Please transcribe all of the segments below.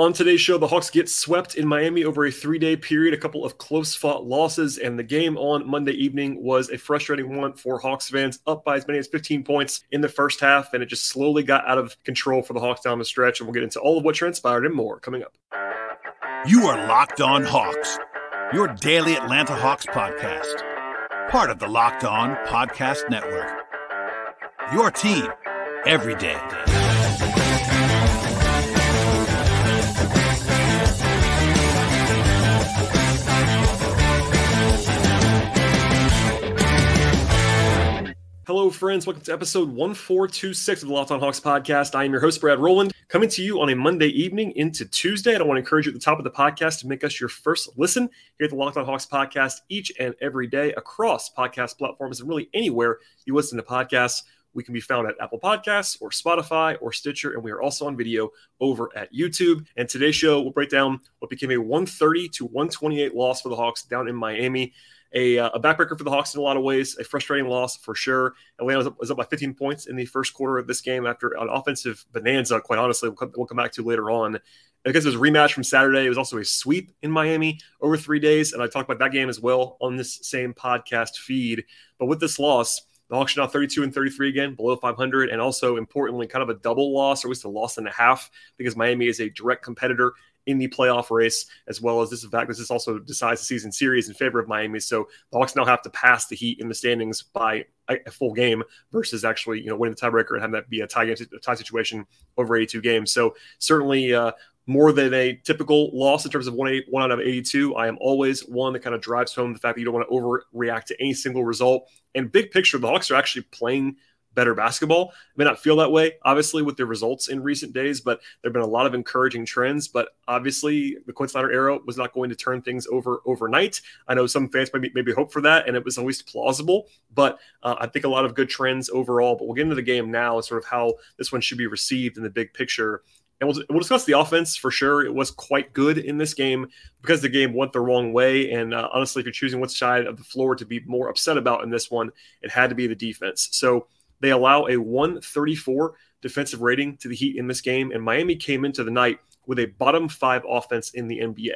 On today's show, the Hawks get swept in Miami over a three day period, a couple of close fought losses, and the game on Monday evening was a frustrating one for Hawks fans, up by as many as 15 points in the first half, and it just slowly got out of control for the Hawks down the stretch. And we'll get into all of what transpired and more coming up. You are Locked On Hawks, your daily Atlanta Hawks podcast, part of the Locked On Podcast Network. Your team every day. Hello, friends. Welcome to episode 1426 of the Locked On Hawks podcast. I am your host, Brad Rowland, coming to you on a Monday evening into Tuesday. And I want to encourage you at the top of the podcast to make us your first listen here at the Locked On Hawks podcast each and every day across podcast platforms and really anywhere you listen to podcasts. We can be found at Apple Podcasts or Spotify or Stitcher, and we are also on video over at YouTube. And today's show will break down what became a 130 to 128 loss for the Hawks down in Miami a, uh, a backbreaker for the Hawks in a lot of ways, a frustrating loss for sure. Atlanta was up, was up, by 15 points in the first quarter of this game after an offensive bonanza, quite honestly, we'll come, we'll come back to later on. Because it was a rematch from Saturday, it was also a sweep in Miami over three days. And I talked about that game as well on this same podcast feed. But with this loss, the Hawks are now 32 and 33 again, below 500, and also importantly, kind of a double loss, or at least a loss and a half, because Miami is a direct competitor in the playoff race, as well as this fact this also decides the season series in favor of Miami. So the Hawks now have to pass the Heat in the standings by a full game versus actually you know winning the tiebreaker and having that be a tie, game, a tie situation over 82 games. So certainly. Uh, more than a typical loss in terms of one, eight, one out of 82. I am always one that kind of drives home the fact that you don't want to overreact to any single result. And big picture, the Hawks are actually playing better basketball. It may not feel that way, obviously, with the results in recent days, but there have been a lot of encouraging trends. But obviously, the Quin Snyder era was not going to turn things over overnight. I know some fans maybe maybe hope for that, and it was least plausible. But uh, I think a lot of good trends overall. But we'll get into the game now and sort of how this one should be received in the big picture. And we'll, we'll discuss the offense for sure. It was quite good in this game because the game went the wrong way. And uh, honestly, if you're choosing which side of the floor to be more upset about in this one, it had to be the defense. So they allow a 134 defensive rating to the Heat in this game, and Miami came into the night with a bottom five offense in the NBA.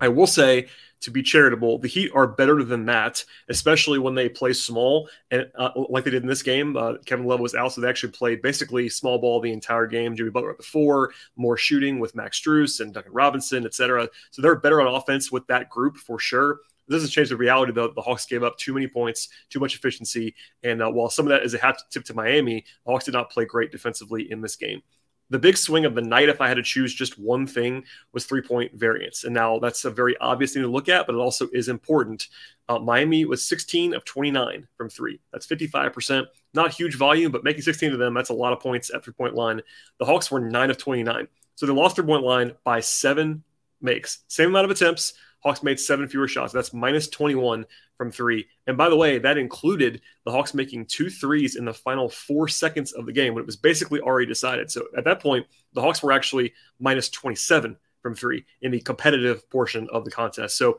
I will say, to be charitable, the Heat are better than that, especially when they play small. And uh, like they did in this game, uh, Kevin Love was out, so they actually played basically small ball the entire game. Jimmy Butler at the four, more shooting with Max Strus and Duncan Robinson, etc. So they're better on offense with that group for sure. It doesn't change the reality though. The Hawks gave up too many points, too much efficiency, and uh, while some of that is a hat tip to Miami, the Hawks did not play great defensively in this game. The big swing of the night, if I had to choose just one thing, was three point variance. And now that's a very obvious thing to look at, but it also is important. Uh, Miami was 16 of 29 from three. That's 55%. Not huge volume, but making 16 of them, that's a lot of points at three point line. The Hawks were 9 of 29. So they lost their point line by seven makes. Same amount of attempts, Hawks made seven fewer shots. That's minus 21 from three. And by the way, that included the Hawks making two threes in the final four seconds of the game when it was basically already decided. So at that point, the Hawks were actually minus 27 from three in the competitive portion of the contest. So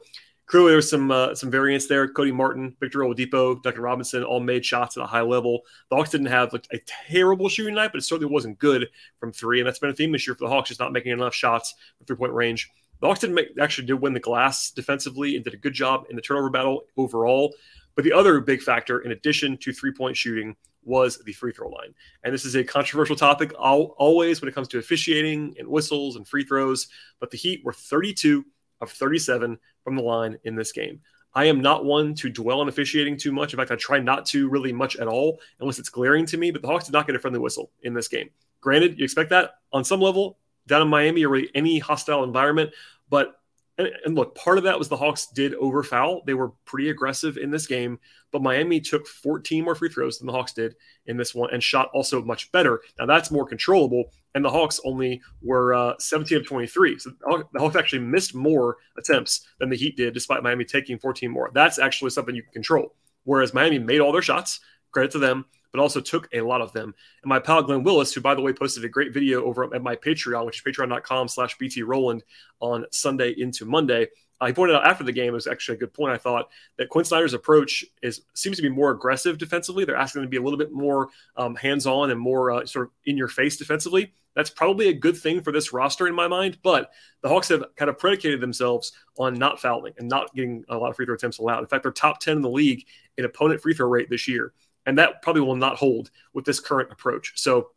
clearly there was some uh, some variance there. Cody Martin, Victor Oladipo, Duncan Robinson all made shots at a high level. The Hawks didn't have like, a terrible shooting night, but it certainly wasn't good from three. And that's been a theme this year for the Hawks, just not making enough shots from three point range. The Hawks didn't make, actually did win the glass defensively and did a good job in the turnover battle overall. But the other big factor, in addition to three point shooting, was the free throw line. And this is a controversial topic always when it comes to officiating and whistles and free throws. But the Heat were 32 of 37 from the line in this game. I am not one to dwell on officiating too much. In fact, I try not to really much at all unless it's glaring to me. But the Hawks did not get a friendly whistle in this game. Granted, you expect that on some level down in Miami or really any hostile environment. But and, look, part of that was the Hawks did overfoul. They were pretty aggressive in this game, but Miami took 14 more free throws than the Hawks did in this one and shot also much better. Now that's more controllable, and the Hawks only were uh, 17 of 23. So the Hawks actually missed more attempts than the Heat did, despite Miami taking 14 more. That's actually something you can control. Whereas Miami made all their shots, credit to them, but also took a lot of them. And my pal Glenn Willis, who by the way posted a great video over at my Patreon, which is patreon.com slash BT Rowland on Sunday into Monday. I pointed out after the game, it was actually a good point. I thought that Quin Snyder's approach is seems to be more aggressive defensively. They're asking them to be a little bit more um, hands on and more uh, sort of in your face defensively. That's probably a good thing for this roster in my mind. But the Hawks have kind of predicated themselves on not fouling and not getting a lot of free throw attempts allowed. In fact, they're top 10 in the league in opponent free throw rate this year. And that probably will not hold with this current approach. So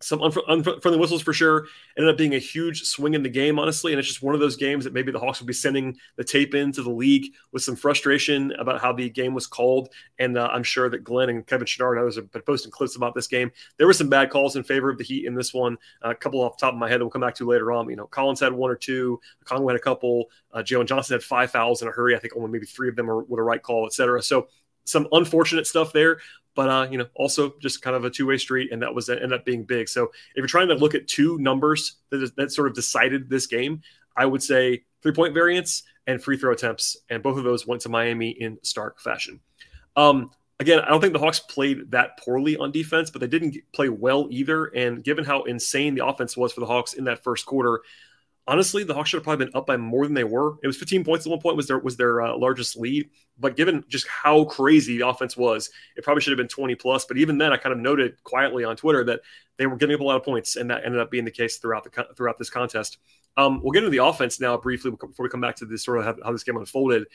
some unfriendly whistles for sure. Ended up being a huge swing in the game, honestly. And it's just one of those games that maybe the Hawks will be sending the tape into the league with some frustration about how the game was called. And uh, I'm sure that Glenn and Kevin Chouinard, others have been posting clips about this game. There were some bad calls in favor of the Heat in this one. Uh, a couple off the top of my head that we'll come back to later on. You know, Collins had one or two. Conway had a couple. Uh, Jalen Johnson had five fouls in a hurry. I think only maybe three of them were with a right call, et cetera. So some unfortunate stuff there, but uh, you know, also just kind of a two way street, and that was ended up being big. So if you're trying to look at two numbers that, that sort of decided this game, I would say three point variance and free throw attempts, and both of those went to Miami in stark fashion. Um, again, I don't think the Hawks played that poorly on defense, but they didn't play well either. And given how insane the offense was for the Hawks in that first quarter, honestly, the Hawks should have probably been up by more than they were. It was 15 points at one point was their was their uh, largest lead, but given just how crazy the offense was, it probably should have been 20 plus. But even then, I kind of noted quietly on Twitter that they were giving up a lot of points, and that ended up being the case throughout the throughout this contest. Um, we'll get into the offense now briefly before we come back to this sort of how, this game unfolded.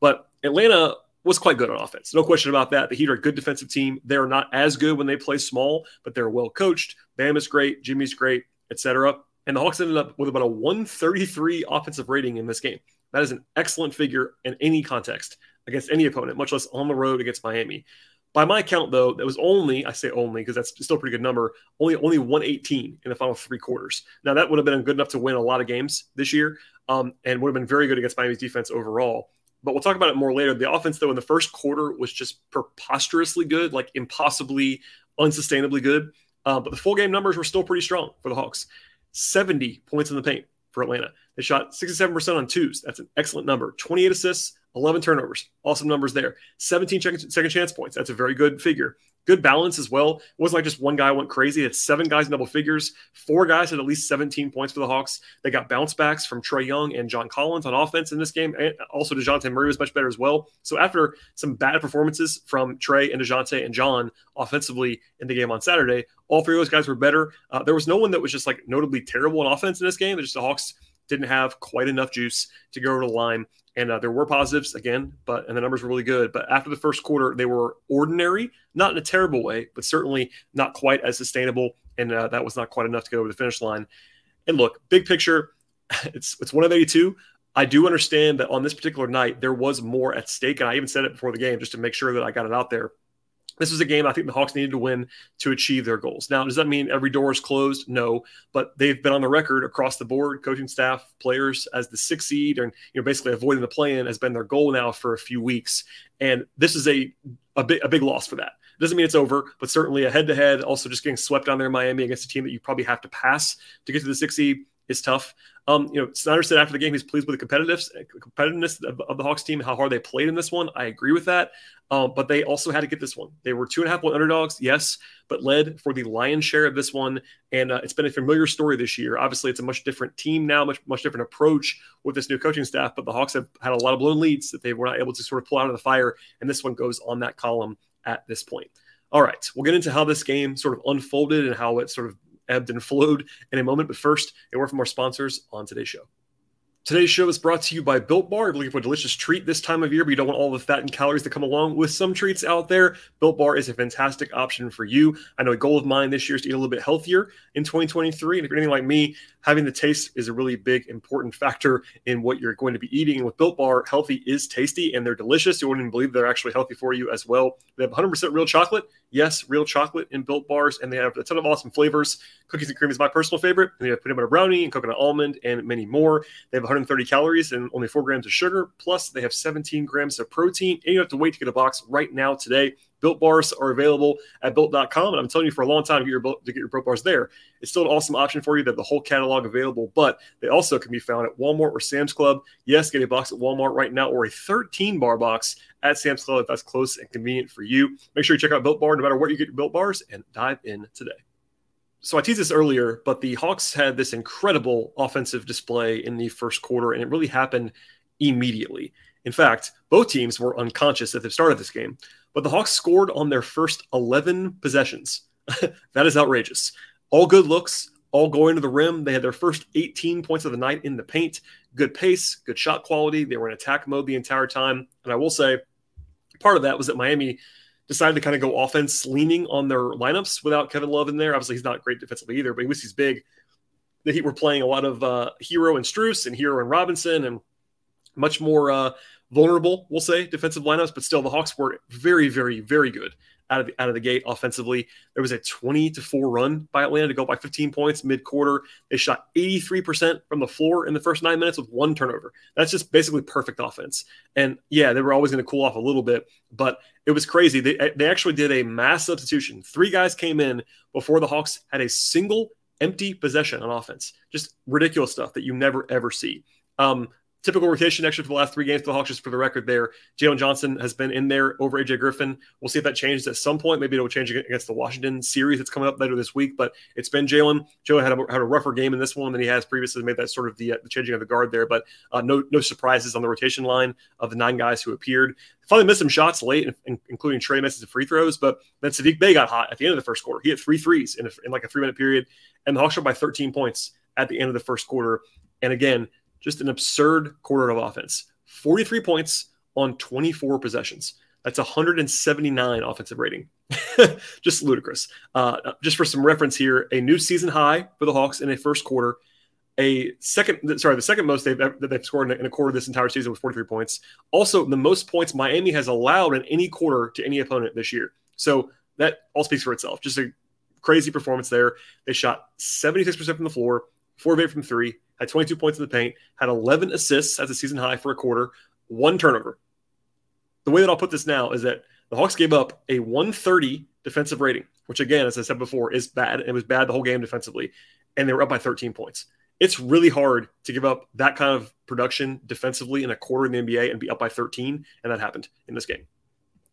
But Atlanta was quite good on offense. No question about that. The Heat are a good defensive team. They're not as good when they play small, but they're well coached. Bam is great. Jimmy's great, etc. And the Hawks ended up with about a 133 offensive rating in this game. That is an excellent figure in any context against any opponent, much less on the road against Miami. By my count, though, that was only, I say only because that's still a pretty good number, only only 118 in the final three quarters. Now, that would have been good enough to win a lot of games this year um, and would have been very good against Miami's defense overall. But we'll talk about it more later. The offense, though, in the first quarter was just preposterously good, like impossibly, unsustainably good. Uh, but the full game numbers were still pretty strong for the Hawks. 70 points in the paint for Atlanta. They shot 67% on twos. That's an excellent number. 28 assists, 11 turnovers. Awesome numbers there. 17 second chance points. That's a very good figure good balance as well. It wasn't like just one guy went crazy. It's seven guys in double figures. Four guys had at least 17 points for the Hawks. They got bounce backs from Trae Young and John Collins on offense in this game. And also, DeJounte Murray was much better as well. So, after some bad performances from Trae and DeJounte and John offensively in the game on Saturday, all three of those guys were better. Uh, there was no one that was just like notably terrible on offense in this game. It's just the Hawks didn't have quite enough juice to go over the line. And uh, there were positives again, but and the numbers were really good. But after the first quarter, they were ordinary, not in a terrible way, but certainly not quite as sustainable. And uh, that was not quite enough to go over the finish line. And look, big picture, it's it's one of 82. I do understand that on this particular night there was more at stake, and I even said it before the game just to make sure that I got it out there this was a game I think the Hawks needed to win to achieve their goals. Now, does that mean every door is closed? No, but they've been on the record across the board, coaching staff, players, as the sixth seed, and you know basically avoiding the play-in has been their goal now for a few weeks. And this is a a big a big loss for that. Doesn't mean it's over, but certainly a head-to-head. Also, just getting swept down there in Miami against a team that you probably have to pass to get to the sixth seed is tough. Um, you know, Snyder said after the game he's pleased with the competitiveness, competitiveness of, of, the Hawks team, how hard they played in this one. I agree with that. Um, but they also had to get this one. They were two and a half point underdogs, yes, but led for the lion's share of this one. And uh, it's been a familiar story this year. Obviously, it's a much different team now, much much different approach with this new coaching staff. But the Hawks have had a lot of blown leads that they were not able to sort of pull out of the fire, and this one goes on that column at this point. All right, we'll get into how this game sort of unfolded and how it sort of ebbed and flowed in a moment. But first, a word from our sponsors on today's show. Today's show is brought to you by Built Bar. If you're looking for a delicious treat this time of year, but you don't want all the fat and calories that come along with some treats out there, Built Bar is a fantastic option for you. I know a goal of mine this year is to eat a little bit healthier in 2023. And if you're anything like me, having the taste is a really big, important factor in what you're going to be eating. And with Built Bar, healthy is tasty and they're delicious. You wouldn't even believe they're actually healthy for you as well. They have 100% real chocolate. Yes, real chocolate in Built Bars, and they have a ton of awesome flavors. Cookies and cream is my personal favorite. And they have peanut butter brownie and coconut almond and many more. They have 130 calories and only four grams of sugar. Plus, they have 17 grams of protein. And you have to wait to get a box right now today. Built bars are available at built.com. And I'm telling you for a long time to get your, to get your Built bars there. It's still an awesome option for you. They have the whole catalog available, but they also can be found at Walmart or Sam's Club. Yes, get a box at Walmart right now or a 13 bar box at Sam's Club if that's close and convenient for you. Make sure you check out Built Bar no matter where you get your Built bars and dive in today so I teased this earlier, but the Hawks had this incredible offensive display in the first quarter, and it really happened immediately. In fact, both teams were unconscious at the start of this game, but the Hawks scored on their first 11 possessions. that is outrageous. All good looks, all going to the rim. They had their first 18 points of the night in the paint. Good pace, good shot quality. They were in attack mode the entire time. And I will say, part of that was that Miami decided to kind of go offense leaning on their lineups without Kevin Love in there. Obviously, he's not great defensively either, but he was he's big. The Heat were playing a lot of uh, Herro and Strus and Herro and Robinson and much more uh, vulnerable, we'll say, defensive lineups. But still, the Hawks were very, very, very good out of the, out of the gate offensively. There was a 20 to 4 run by Atlanta to go by 15 points mid quarter. They shot 83% from the floor in the first nine minutes with one turnover. That's just basically perfect offense. And yeah, they were always going to cool off a little bit, but it was crazy. They, they actually did a mass substitution. Three guys came in before the Hawks had a single empty possession on offense. Just ridiculous stuff that you never ever see. Um, typical rotation extra for the last three games for the Hawks, just for the record there. Jalen Johnson has been in there over AJ Griffin. We'll see if that changes at some point. Maybe it'll change against the Washington series that's coming up later this week, but it's been Jalen. Jalen had a, had a rougher game in this one than he has previously, made that sort of the, uh, the changing of the guard there, but uh, no, no surprises on the rotation line of the nine guys who appeared. Finally missed some shots late, including Trae misses some free throws, but then Saddiq Bey got hot at the end of the first quarter. He had three threes in, a, in like a three minute period, and the Hawks were by 13 points at the end of the first quarter. And again, just an absurd quarter of offense 43 points on 24 possessions. That's 179 offensive rating. just ludicrous. Uh, just for some reference here, a new season high for the Hawks in a first quarter. A second, sorry, the second most they've that they've scored in a quarter this entire season was 43 points. Also, the most points Miami has allowed in any quarter to any opponent this year. So that all speaks for itself. Just a crazy performance there. They shot 76% from the floor, four of eight from three, had 22 points in the paint, had 11 assists as a season high for a quarter, one turnover. The way that I'll put this now is that the Hawks gave up a 130 defensive rating, which again, as I said before, is bad. It was bad the whole game defensively, and they were up by 13 points. It's really hard to give up that kind of production defensively in a quarter in the NBA and be up by 13, and that happened in this game.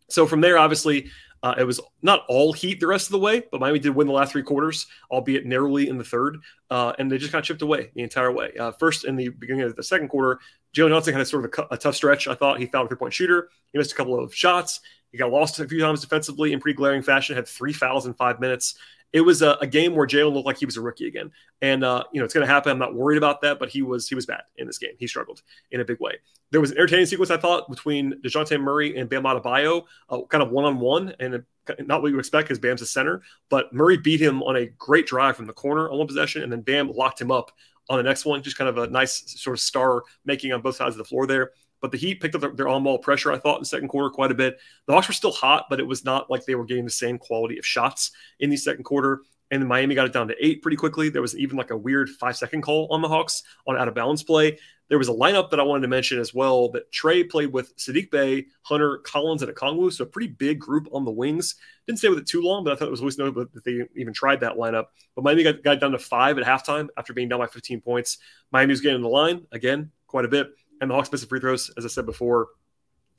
So from there, obviously, uh, it was not all heat the rest of the way, but Miami did win the last three quarters, albeit narrowly in the third, uh, and they just kind of chipped away the entire way. Uh, first, in the beginning of the second quarter, Joe Johnson had a sort of a, a tough stretch. I thought he found a three point shooter. He missed a couple of shots. He got lost a few times defensively in pretty glaring fashion. Had three fouls in five minutes it was a, a, game where Jalen looked like he was a rookie again. And uh, you know, it's going to happen. I'm not worried about that, but he was he was bad in this game. He struggled in a big way. There was an entertaining sequence I thought between Dejounte Murray and Bam Adebayo, uh, kind of one on one, and not what you expect because Bam's a center, but Murray beat him on a great drive from the corner on one possession, and then Bam locked him up on the next one. Just kind of a nice sort of star making on both sides of the floor there. But the Heat picked up their, their on ball pressure, I thought, in the second quarter quite a bit. The Hawks were still hot, but it was not like they were getting the same quality of shots in the second quarter and then Miami got it down to eight pretty quickly. There was even like a weird five second call on the Hawks on out of balance play. There was a lineup that I wanted to mention as well that Trae played with Saddiq Bey, Hunter, Collins, and Okongwu. So a pretty big group on the wings. Didn't stay with it too long, but I thought it was always notable that they even tried that lineup. But Miami got, got down to five at halftime after being down by 15 points. Miami was getting in the line again quite a bit, and the Hawks missed free throws, as I said before.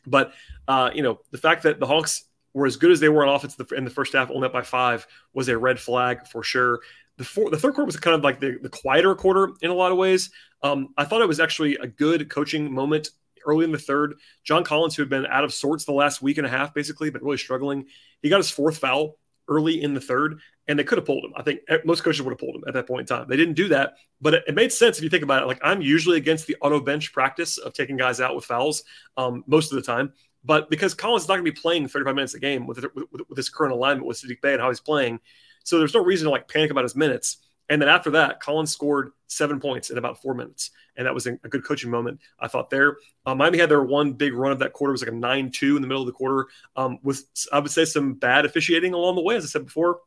But uh, you know the fact that the Hawks were as good as they were on offense in the first half, only up by five, was a red flag for sure. The, four, the third quarter was kind of like the, the quieter quarter in a lot of ways. Um, I thought it was actually a good coaching moment early in the third. John Collins, who had been out of sorts the last week and a half, basically, but really struggling, he got his fourth foul early in the third, and they could have pulled him. I think most coaches would have pulled him at that point in time. They didn't do that, but it, it made sense if you think about it. Like I'm usually against the auto bench practice of taking guys out with fouls um, most of the time. But because Collins is not going to be playing 35 minutes a game with, with, with his current alignment with Saddiq Bey and how he's playing, so there's no reason to like panic about his minutes. And then after that, Collins scored seven points in about four minutes, and that was a good coaching moment. I thought there. Um, Miami had their one big run of that quarter it was like a nine-two in the middle of the quarter, um, with I would say some bad officiating along the way. As I said before,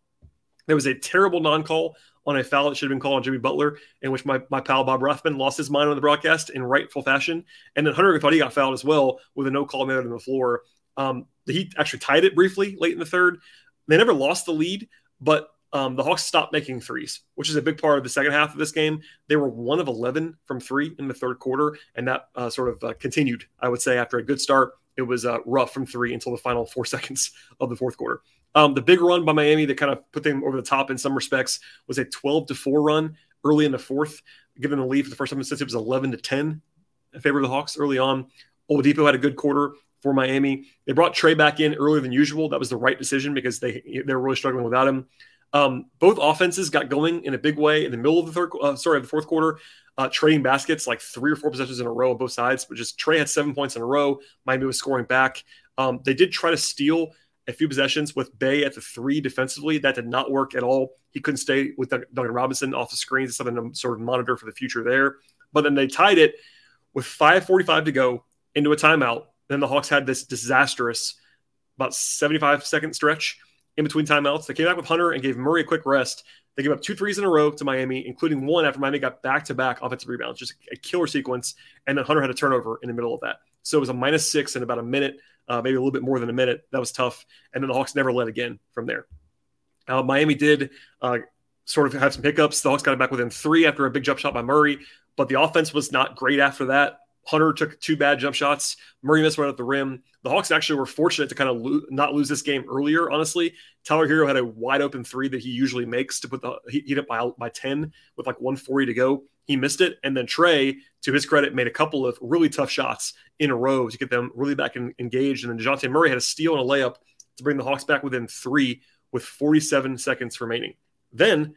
there was a terrible non-call on a foul that should have been called on Jimmy Butler, in which my, my pal Bob Rathbun lost his mind on the broadcast in rightful fashion. And then Hunter thought he got fouled as well with a no call made on the floor. Um, Heat actually tied it briefly late in the third. They never lost the lead, but um, the Hawks stopped making threes, which is a big part of the second half of this game. They were one of 11 from three in the third quarter, and that uh, sort of uh, continued, I would say, after a good start. It was uh, rough from three until the final four seconds of the fourth quarter. Um, the big run by Miami that kind of put them over the top in some respects was a 12 to 4 run early in the fourth, given the lead for the first time since it was 11 to 10 in favor of the Hawks early on. Oladipo had a good quarter for Miami. They brought Trae back in earlier than usual. That was the right decision because they they were really struggling without him. Um, both offenses got going in a big way in the middle of the third, uh, sorry, the fourth quarter, uh, trading baskets like three or four possessions in a row on both sides. But just Trae had seven points in a row. Miami was scoring back. Um, they did try to steal a few possessions with Bey at the three defensively. That did not work at all. He couldn't stay with Duncan Robinson off the screens. It's something to sort of monitor for the future there. But then they tied it with 5:45 to go into a timeout. Then the Hawks had this disastrous about 75 second stretch in between timeouts. They came back with Hunter and gave Murray a quick rest. They gave up two threes in a row to Miami, including one after Miami got back to back offensive rebounds, just a killer sequence. And then Hunter had a turnover in the middle of that. So it was a minus six in about a minute, uh, maybe a little bit more than a minute. That was tough. And then the Hawks never led again from there. Uh, Miami did uh, sort of have some hiccups. The Hawks got it back within three after a big jump shot by Murray, but the offense was not great after that. Hunter took two bad jump shots. Murray missed one at the rim. The Hawks actually were fortunate to kind of lo- not lose this game earlier. Honestly, Tyler Herro had a wide open three that he usually makes to put the heat up by by ten with like 140 to go. He missed it, and then Trae, to his credit, made a couple of really tough shots in a row to get them really back in, engaged. And then Dejounte Murray had a steal and a layup to bring the Hawks back within three with 47 seconds remaining. Then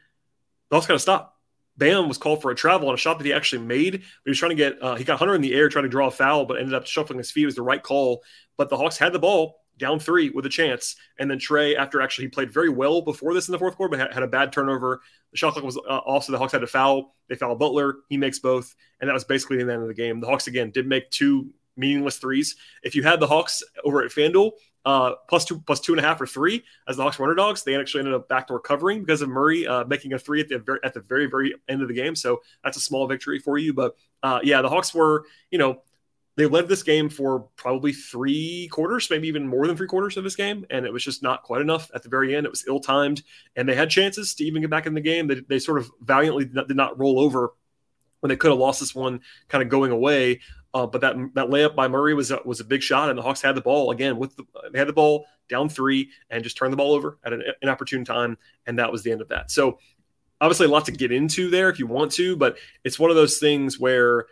the Hawks got to stop. Bam was called for a travel on a shot that he actually made. he was trying to get, uh, he got Hunter in the air trying to draw a foul, but ended up shuffling his feet. It was the right call. But the Hawks had the ball down three with a chance. And then Trae, after actually he played very well before this in the fourth quarter, but had, a bad turnover. The shot clock was uh, also the Hawks had to foul. They foul Butler. He makes both. And that was basically the end of the game. The Hawks, again, did make two meaningless threes. If you had the Hawks over at FanDuel, uh, plus two, plus two and a half or three as the Hawks were underdogs. They actually ended up backdoor covering because of Murray uh, making a three at the very, at the very very end of the game. So that's a small victory for you. But uh, yeah, the Hawks were you know they led this game for probably three quarters, maybe even more than three quarters of this game, and it was just not quite enough at the very end. It was ill timed, and they had chances to even get back in the game. They, they sort of valiantly did not roll over when they could have lost this one kind of going away. Uh, but that that layup by Murray was a, was a big shot, and the Hawks had the ball again with the they had the ball down three and just turned the ball over at an inopportune time, and that was the end of that. So obviously a lot to get into there if you want to, but it's one of those things where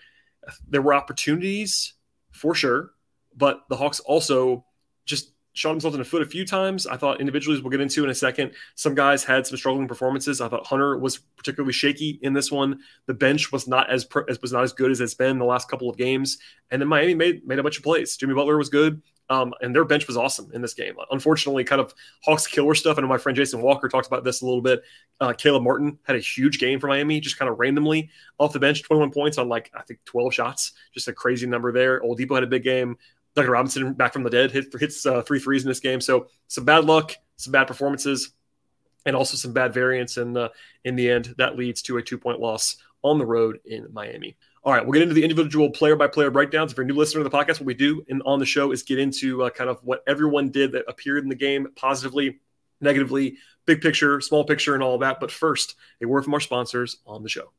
there were opportunities for sure, but the Hawks also just shot himself in the foot a few times. I thought individually, we'll get into in a second. Some guys had some struggling performances. I thought Hunter was particularly shaky in this one. The bench was not as was not as good as it's been the last couple of games. And then Miami made made a bunch of plays. Jimmy Butler was good. Um, and their bench was awesome in this game. Unfortunately, kind of Hawks killer stuff. I know my friend Jason Walker talked about this a little bit. Uh, Caleb Martin had a huge game for Miami, just kind of randomly off the bench, 21 points on like I think 12 shots, just a crazy number there. Oladipo had a big game. Duncan Robinson back from the dead hit, hits uh, three threes in this game. So some bad luck, some bad performances, and also some bad variance. And uh, in the end, that leads to a two point loss on the road in Miami. All right, we'll get into the individual player by player breakdowns. If you're a new listener to the podcast, what we do in, on the show is get into uh, kind of what everyone did that appeared in the game positively, negatively, big picture, small picture, and all that. But first, a word from our sponsors on the show.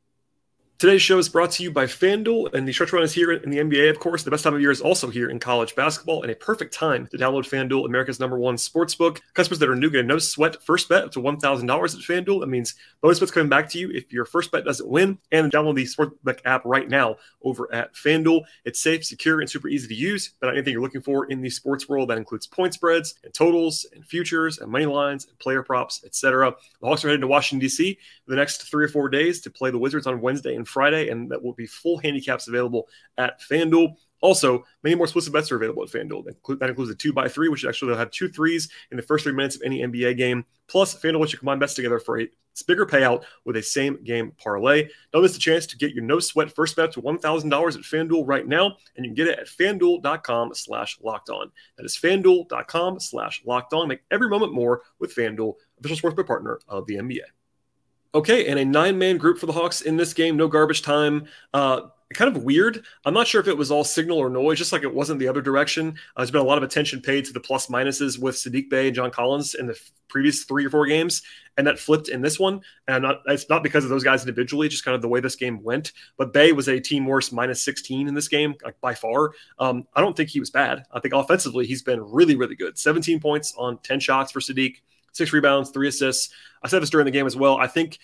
Today's show is brought to you by FanDuel, and the stretch run is here in the NBA, of course. The best time of year is also here in college basketball, and a perfect time to download FanDuel, America's number one sports book. Customers that are new get a no sweat first bet up to $1,000 at FanDuel. That means bonus bets coming back to you if your first bet doesn't win. And download the Sportsbook app right now over at FanDuel. It's safe, secure, and super easy to use. But anything you're looking for in the sports world that includes point spreads and totals and futures and money lines and player props, etc. The Hawks are heading to Washington, D.C. for the next three or four days to play the Wizards on Wednesday and Friday, and that will be full handicaps available at FanDuel. Also, many more exclusive bets are available at FanDuel. That includes a two by three, which actually will have two threes in the first three minutes of any NBA game. Plus, FanDuel lets you combine bets together for a bigger payout with a same game parlay. Don't miss the chance to get your no sweat first bet to $1,000 at FanDuel right now, and you can get it at fanduel.com slash locked on. That is fanduel.com slash locked on. Make every moment more with FanDuel, official sportsbook partner of the NBA. Okay, and a nine man group for the Hawks in this game. No garbage time. Uh, kind of weird. I'm not sure if it was all signal or noise, just like it wasn't the other direction. Uh, there's been a lot of attention paid to the plus minuses with Saddiq Bey and John Collins in the previous three or four games, and that flipped in this one. And not, it's not because of those guys individually, just kind of the way this game went. But Bey was a team worst minus 16 in this game, like by far. Um, I don't think he was bad. I think offensively he's been really, really good. 17 points on 10 shots for Saddiq six rebounds, three assists. I said this during the game as well. I think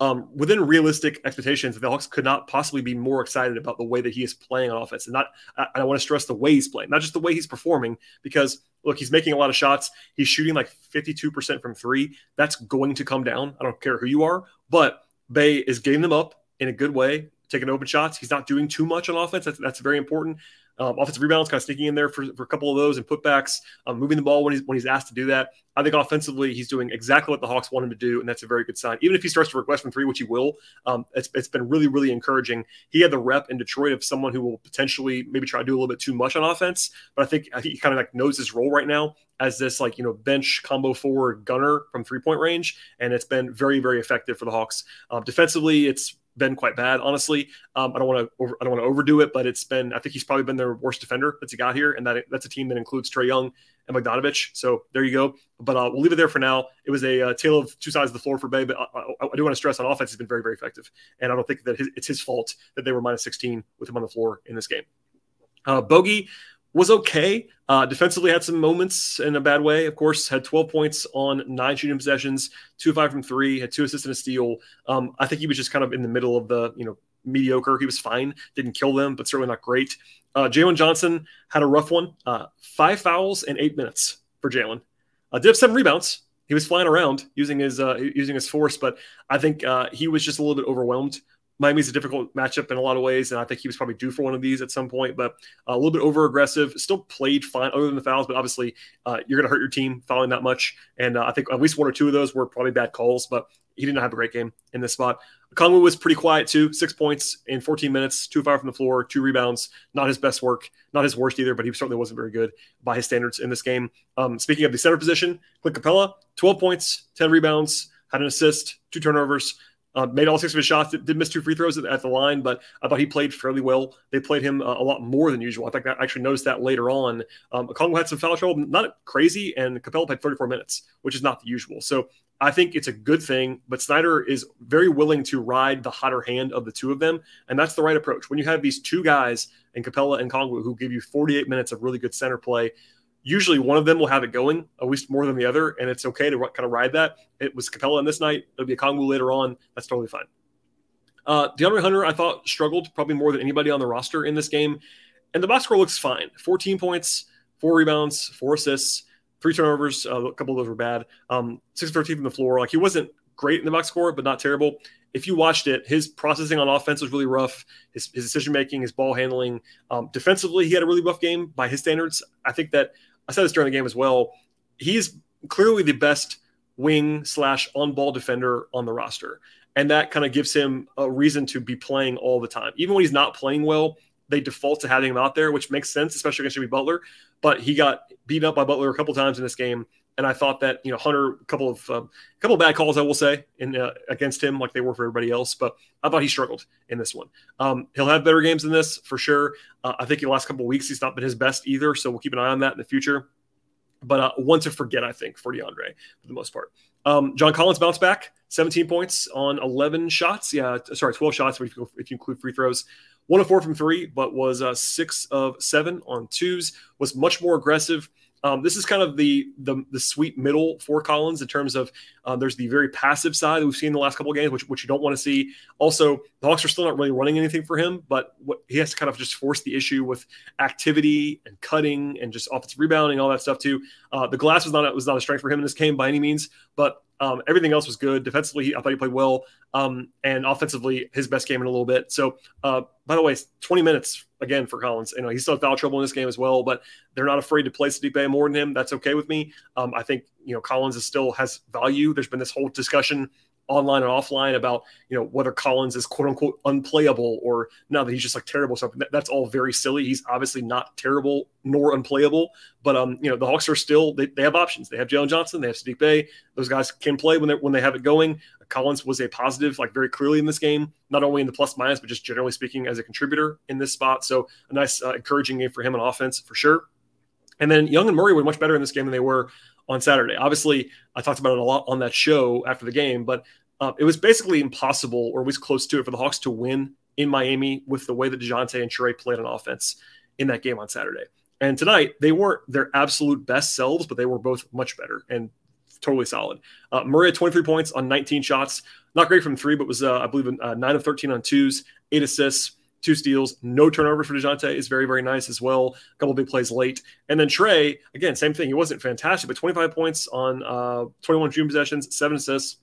um, within realistic expectations, the Hawks could not possibly be more excited about the way that he is playing on offense. And not, I, I want to stress the way he's playing, not just the way he's performing, because look, he's making a lot of shots. He's shooting like 52% from three. That's going to come down. I don't care who you are, but Bey is getting them up in a good way, taking open shots. He's not doing too much on offense. That's, that's very important. Um, offensive rebounds, kind of sneaking in there for, for a couple of those and putbacks, um, moving the ball when he's when he's asked to do that. I think offensively he's doing exactly what the Hawks want him to do, and that's a very good sign. Even if he starts to request from three, which he will, um, it's, it's been really really encouraging. He had the rep in Detroit of someone who will potentially maybe try to do a little bit too much on offense, but I think I think he kind of like knows his role right now as this like you know bench combo forward gunner from three point range, and it's been very very effective for the Hawks. Um, defensively, it's been quite bad, honestly. Um, I don't want to I don't want to overdo it, but it's been I think he's probably been their worst defender that's he got here, and that that's a team that includes Trae Young and Bogdanovich. So there you go. But uh, we'll leave it there for now. It was a uh, tale of two sides of the floor for Bey, but I, I, I do want to stress on offense, he's been very very effective, and I don't think that his, it's his fault that they were minus 16 with him on the floor in this game. Uh, Bogey was okay. Uh, defensively, had some moments in a bad way. Of course, had 12 points on nine shooting possessions, two five from three, had two assists and a steal. Um, I think he was just kind of in the middle of the you know mediocre. He was fine, didn't kill them, but certainly not great. Uh, Jalen Johnson had a rough one. Uh, five fouls in eight minutes for Jalen. Uh, did have seven rebounds. He was flying around using his uh, using his force, but I think uh, he was just a little bit overwhelmed Miami's a difficult matchup in a lot of ways, and I think he was probably due for one of these at some point. But a little bit over aggressive, still played fine other than the fouls. But obviously, uh, you're going to hurt your team fouling that much, and uh, I think at least one or two of those were probably bad calls. But he did not have a great game in this spot. Kongwu was pretty quiet too, six points in 14 minutes, two fire from the floor, two rebounds. Not his best work, not his worst either, but he certainly wasn't very good by his standards in this game. Um, speaking of the center position, Clint Capela, 12 points, 10 rebounds, had an assist, two turnovers. Uh, made all six of his shots. Did miss two free throws at, at, the line, but I thought he played fairly well. They played him uh, a lot more than usual. I think I actually noticed that later on. Um, Congo had some foul trouble, not crazy, and Capela played 34 minutes, which is not the usual. So I think it's a good thing, but Snyder is very willing to ride the hotter hand of the two of them, and that's the right approach. When you have these two guys in Capela and Kongwu who give you 48 minutes of really good center play, usually one of them will have it going at least more than the other, and it's okay to kind of ride that. It was Capela in this night. It'll be a Kongwu later on. That's totally fine. Uh, DeAndre Hunter, I thought struggled probably more than anybody on the roster in this game, and the box score looks fine. 14 points, four rebounds, four assists, three turnovers. Uh, a couple of those were bad. Um, six thirteen from the floor. Like he wasn't great in the box score, but not terrible. If you watched it, his processing on offense was really rough. His, his decision making, his ball handling, um, defensively, he had a really rough game by his standards. I think that I said this during the game as well. He's clearly the best wing slash on ball defender on the roster. And that kind of gives him a reason to be playing all the time. Even when he's not playing well, they default to having him out there, which makes sense, especially against Jimmy Butler. But he got beaten up by Butler a couple times in this game. And I thought that you know Hunter a couple of um, a couple of bad calls I will say in uh, against him like they were for everybody else, but I thought he struggled in this one. Um, he'll have better games than this for sure. Uh, I think in the last couple of weeks he's not been his best either, so we'll keep an eye on that in the future. But uh, one to forget, I think, for DeAndre for the most part. Um, John Collins bounced back, 17 points on 11 shots. Yeah, sorry, 12 shots if you include free throws. One of four from three, but was uh, six of seven on twos. Was much more aggressive um, this is kind of the, the, the sweet middle for Collins in terms of uh, there's the very passive side that we've seen in the last couple of games, which which you don't want to see. Also, the Hawks are still not really running anything for him, but what, he has to kind of just force the issue with activity and cutting and just offensive rebounding, all that stuff too. Uh, the glass was not was not a strength for him in this game by any means, but um, everything else was good. Defensively, I thought he played well, um, and offensively, his best game in a little bit. So, uh, by the way, 20 minutes again for Collins. You know, he's still had foul trouble in this game as well, but they're not afraid to play Saddiq Bey more than him. That's okay with me. Um, I think you know Collins is still has value. There's been this whole discussion online and offline about you know whether Collins is quote unquote unplayable or now that he's just like terrible something that, that's all very silly. He's obviously not terrible nor unplayable, but um you know the Hawks are still they, they have options. They have Jalen Johnson, they have Saddiq Bey. Those guys can play when they when they have it going. Collins was a positive, like very clearly in this game, not only in the plus minus, but just generally speaking as a contributor in this spot. So a nice, uh, encouraging game for him on offense for sure. And then Young and Murray were much better in this game than they were on Saturday. Obviously, I talked about it a lot on that show after the game, but uh, it was basically impossible, or least close to it, for the Hawks to win in Miami with the way that DeJounte and Trae played on offense in that game on Saturday. And tonight, they weren't their absolute best selves, but they were both much better and totally solid. Uh, Murray had 23 points on 19 shots. Not great from three, but was, uh, I believe, uh, 9 of 13 on twos, eight assists two steals, no turnovers for DeJounte is very, very nice as well. A couple big plays late. And then Trae, again, same thing. He wasn't fantastic, but 25 points on uh, 21 shooting possessions, seven assists.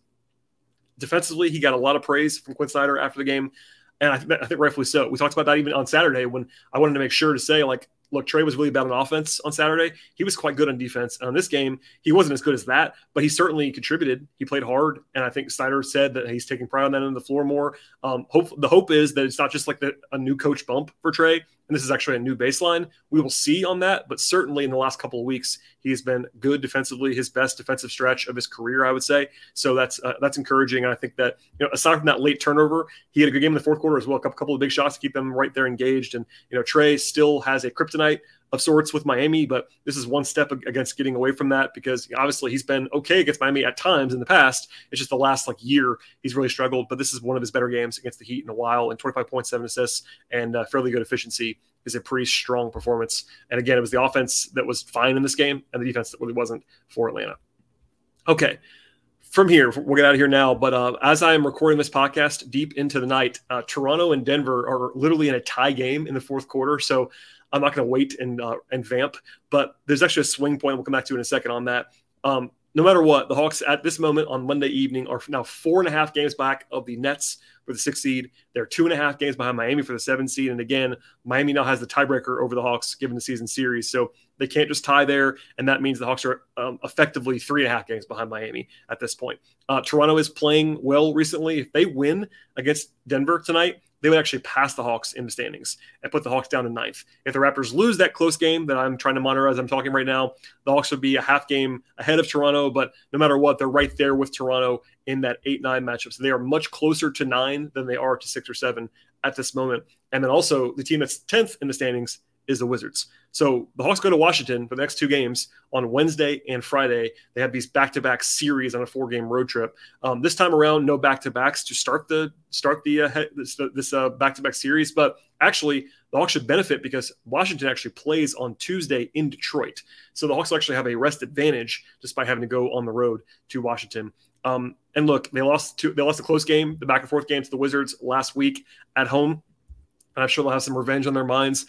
Defensively, he got a lot of praise from Quin Snyder after the game. And I, th- I think rightfully so. We talked about that even on Saturday when I wanted to make sure to say, like, look, Trae was really bad on offense on Saturday. He was quite good on defense. And on this game, he wasn't as good as that, but he certainly contributed. He played hard, and I think Snyder said that he's taking pride on that end of the floor more. Um, hope the hope is that it's not just like the, a new coach bump for Trae, and this is actually a new baseline. We will see on that, but certainly in the last couple of weeks, he's been good defensively. His best defensive stretch of his career, I would say. So that's uh, that's encouraging. And I think that you know, aside from that late turnover, he had a good game in the fourth quarter as well. A couple, of big shots to keep them right there engaged. And you know, Trae still has a kryptonite of sorts with Miami, but this is one step against getting away from that because obviously he's been okay against Miami at times in the past. It's just the last like year he's really struggled, but this is one of his better games against the Heat in a while. And 25.7 assists and uh, fairly good efficiency is a pretty strong performance. And again, it was the offense that was fine in this game and the defense that really wasn't for Atlanta. Okay. From here, we'll get out of here now. But uh, as I am recording this podcast deep into the night, uh, Toronto and Denver are literally in a tie game in the fourth quarter. So I'm not going to wait and uh, and vamp, but there's actually a swing point. We'll come back to in a second on that. Um, no matter what, the Hawks at this moment on Monday evening are now four and a half games back of the Nets for the sixth seed. They're two and a half games behind Miami for the seventh seed. And again, Miami now has the tiebreaker over the Hawks given the season series. So they can't just tie there. And that means the Hawks are um, effectively three and a half games behind Miami at this point. Uh, Toronto is playing well recently. If they win against Denver tonight, they would actually pass the Hawks in the standings and put the Hawks down to ninth. If the Raptors lose that close game that I'm trying to monitor as I'm talking right now, the Hawks would be a half game ahead of Toronto. But no matter what, they're right there with Toronto in that 8 9 matchup. So they are much closer to nine than they are to six or seven at this moment. And then also the team that's 10th in the standings is the Wizards. So the Hawks go to Washington for the next two games on Wednesday and Friday. They have these back-to-back series on a four-game road trip. Um, this time around, no back-to-backs to start the start the uh, this, this uh, back-to-back series. But actually, the Hawks should benefit because Washington actually plays on Tuesday in Detroit. So the Hawks actually have a rest advantage despite having to go on the road to Washington. Um, and look, they lost to they lost a close game, the back and forth game to the Wizards last week at home. And I'm sure they'll have some revenge on their minds.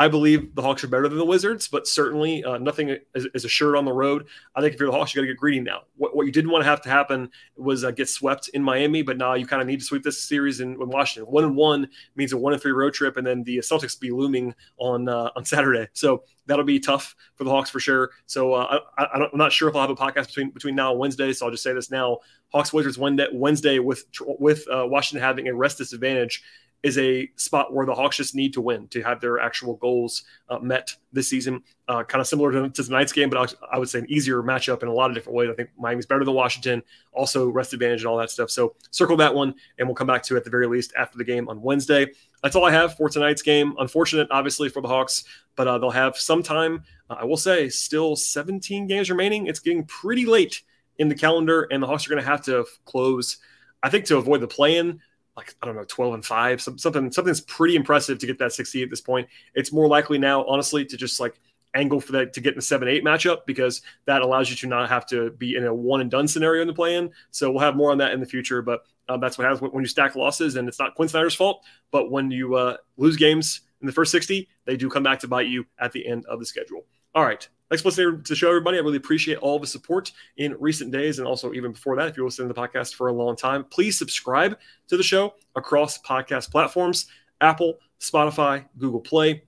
I believe the Hawks are better than the Wizards, but certainly uh, nothing is, is, assured on the road. I think if you're the Hawks, you got to get greedy now. What, what, you didn't want to have to happen was uh, get swept in Miami, but now you kind of need to sweep this series in, in, Washington. One and one means a one and three road trip, and then the Celtics be looming on uh, on Saturday. So that'll be tough for the Hawks for sure. So uh, I, I am not sure if I'll have a podcast between between now and Wednesday. So I'll just say this now: Hawks Wizards Wednesday with with uh, Washington having a rest disadvantage is a spot where the Hawks just need to win to have their actual goals uh, met this season. Uh, kind of similar to, to, tonight's game, but I, would say an easier matchup in a lot of different ways. I think Miami's better than Washington, also rest advantage and all that stuff. So circle that one, and we'll come back to it at the very least after the game on Wednesday. That's all I have for tonight's game. Unfortunate, obviously, for the Hawks, but uh, they'll have some time. Uh, I will say, still 17 games remaining. It's getting pretty late in the calendar, and the Hawks are going to have to close. I think to avoid the play-in, like I don't know, 12 and 5, something something's pretty impressive to get that 60 at this point. It's more likely now, honestly, to just like angle for that to get in the 7-8 matchup because that allows you to not have to be in a one and done scenario in the play-in. So we'll have more on that in the future, but um, that's what happens when you stack losses, and it's not Quin Snyder's fault. But when you uh, lose games in the first 60, they do come back to bite you at the end of the schedule. All right. Thanks for listening to the show, everybody. I really appreciate all the support in recent days and also even before that. If you're listening to the podcast for a long time, please subscribe to the show across podcast platforms Apple, Spotify, Google Play.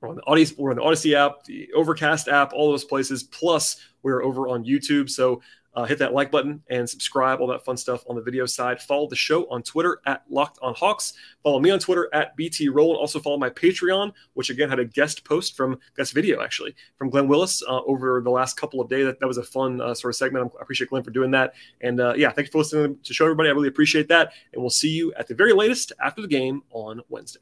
We're on the Odyssey, we're on the Odyssey app, the Overcast app, all those places. Plus, we're over on YouTube. So uh, hit that like button and subscribe, all that fun stuff on the video side. Follow the show on Twitter at Locked on Hawks. Follow me on Twitter at BT Roll. Also follow my Patreon, which again had a guest post from guest video actually from Glenn Willis uh, over the last couple of days. That, that was a fun uh, sort of segment. I appreciate Glenn for doing that. And uh, yeah, thank you for listening to the show everybody. I really appreciate that. And we'll see you at the very latest after the game on Wednesday.